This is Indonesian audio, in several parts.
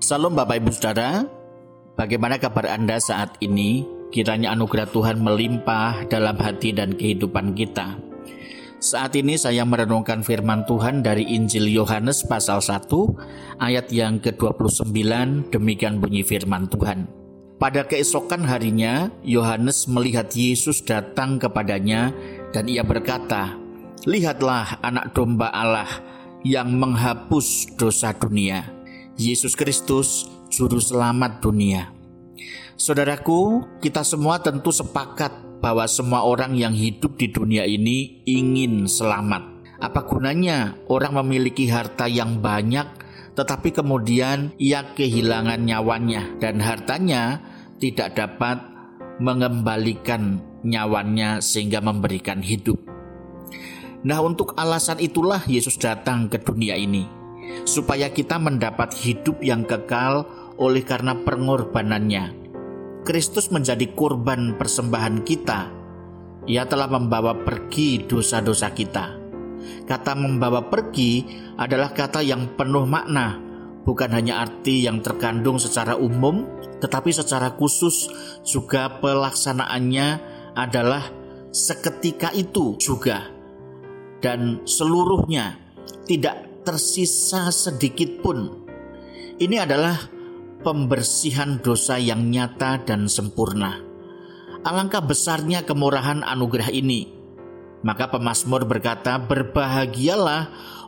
Salam Bapak Ibu Saudara, bagaimana kabar Anda saat ini? Kiranya anugerah Tuhan melimpah dalam hati dan kehidupan kita. Saat ini saya merenungkan firman Tuhan dari Injil Yohanes pasal 1 ayat yang ke-29 demikian bunyi firman Tuhan. Pada keesokan harinya Yohanes melihat Yesus datang kepadanya dan ia berkata, "Lihatlah anak domba Allah yang menghapus dosa dunia." Yesus Kristus, Juru Selamat dunia. Saudaraku, kita semua tentu sepakat bahwa semua orang yang hidup di dunia ini ingin selamat. Apa gunanya orang memiliki harta yang banyak, tetapi kemudian ia kehilangan nyawanya, dan hartanya tidak dapat mengembalikan nyawanya sehingga memberikan hidup. Nah, untuk alasan itulah Yesus datang ke dunia ini supaya kita mendapat hidup yang kekal oleh karena pengorbanannya. Kristus menjadi korban persembahan kita. Ia telah membawa pergi dosa-dosa kita. Kata membawa pergi adalah kata yang penuh makna, bukan hanya arti yang terkandung secara umum, tetapi secara khusus juga pelaksanaannya adalah seketika itu juga, dan seluruhnya tidak tersisa sedikit pun. Ini adalah pembersihan dosa yang nyata dan sempurna. Alangkah besarnya kemurahan anugerah ini. Maka pemazmur berkata, "Berbahagialah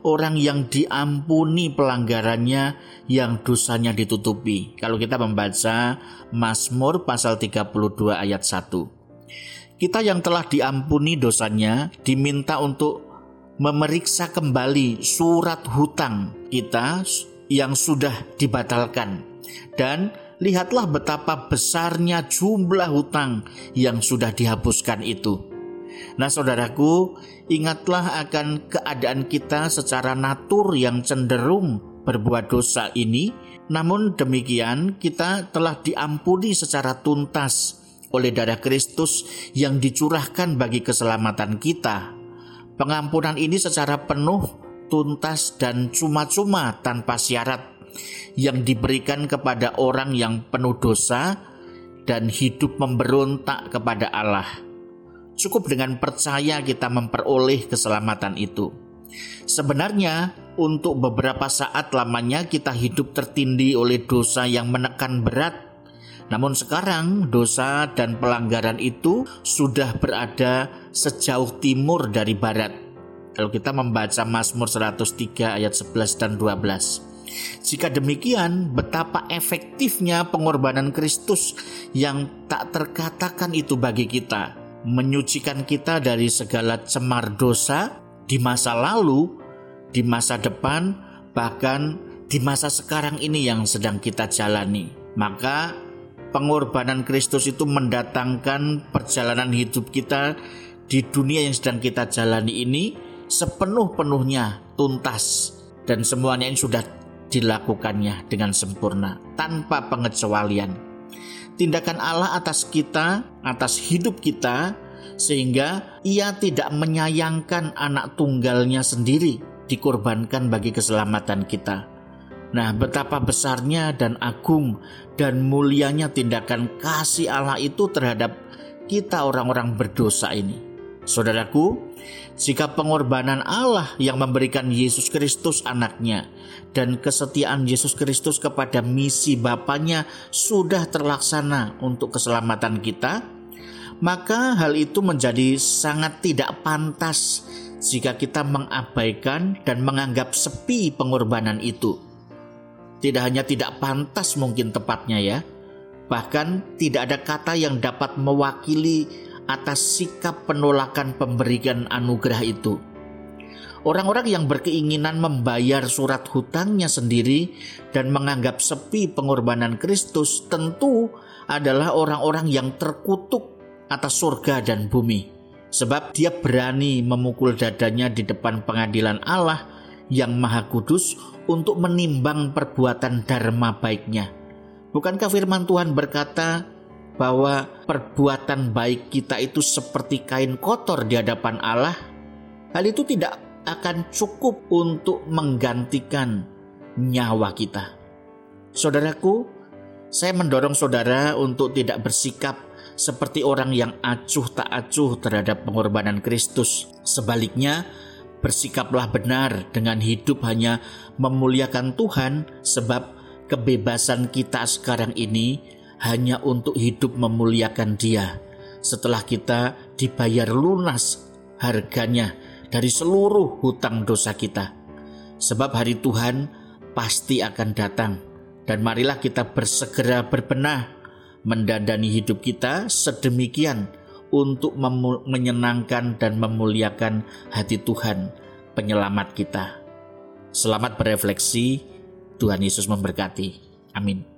orang yang diampuni pelanggarannya, yang dosanya ditutupi." Kalau kita membaca Mazmur pasal 32 ayat 1. Kita yang telah diampuni dosanya diminta untuk memeriksa kembali surat hutang kita yang sudah dibatalkan dan lihatlah betapa besarnya jumlah hutang yang sudah dihapuskan itu. Nah, saudaraku, ingatlah akan keadaan kita secara natur yang cenderung berbuat dosa ini. Namun demikian, kita telah diampuni secara tuntas oleh darah Kristus yang dicurahkan bagi keselamatan kita. Pengampunan ini secara penuh, tuntas, dan cuma-cuma tanpa syarat yang diberikan kepada orang yang penuh dosa dan hidup memberontak kepada Allah. Cukup dengan percaya kita memperoleh keselamatan itu. Sebenarnya, untuk beberapa saat lamanya kita hidup tertindih oleh dosa yang menekan berat namun sekarang dosa dan pelanggaran itu sudah berada sejauh timur dari barat. Kalau kita membaca Mazmur 103 ayat 11 dan 12. Jika demikian, betapa efektifnya pengorbanan Kristus yang tak terkatakan itu bagi kita, menyucikan kita dari segala cemar dosa di masa lalu, di masa depan, bahkan di masa sekarang ini yang sedang kita jalani. Maka pengorbanan Kristus itu mendatangkan perjalanan hidup kita di dunia yang sedang kita jalani ini sepenuh-penuhnya tuntas dan semuanya ini sudah dilakukannya dengan sempurna tanpa pengecualian. Tindakan Allah atas kita, atas hidup kita sehingga ia tidak menyayangkan anak tunggalnya sendiri dikorbankan bagi keselamatan kita. Nah, betapa besarnya dan agung dan mulianya tindakan kasih Allah itu terhadap kita orang-orang berdosa ini. Saudaraku, jika pengorbanan Allah yang memberikan Yesus Kristus anaknya dan kesetiaan Yesus Kristus kepada misi Bapaknya sudah terlaksana untuk keselamatan kita, maka hal itu menjadi sangat tidak pantas jika kita mengabaikan dan menganggap sepi pengorbanan itu. Tidak hanya tidak pantas mungkin tepatnya ya, bahkan tidak ada kata yang dapat mewakili atas sikap penolakan pemberian anugerah itu. Orang-orang yang berkeinginan membayar surat hutangnya sendiri dan menganggap sepi pengorbanan Kristus tentu adalah orang-orang yang terkutuk atas surga dan bumi. Sebab dia berani memukul dadanya di depan pengadilan Allah yang maha kudus untuk menimbang perbuatan dharma baiknya. Bukankah firman Tuhan berkata bahwa perbuatan baik kita itu seperti kain kotor di hadapan Allah? Hal itu tidak akan cukup untuk menggantikan nyawa kita. Saudaraku, saya mendorong saudara untuk tidak bersikap seperti orang yang acuh tak acuh terhadap pengorbanan Kristus. Sebaliknya, bersikaplah benar dengan hidup hanya memuliakan Tuhan sebab kebebasan kita sekarang ini hanya untuk hidup memuliakan Dia. Setelah kita dibayar lunas harganya dari seluruh hutang dosa kita. Sebab hari Tuhan pasti akan datang dan marilah kita bersegera berbenah mendandani hidup kita sedemikian untuk menyenangkan dan memuliakan hati Tuhan, penyelamat kita. Selamat berefleksi, Tuhan Yesus memberkati. Amin.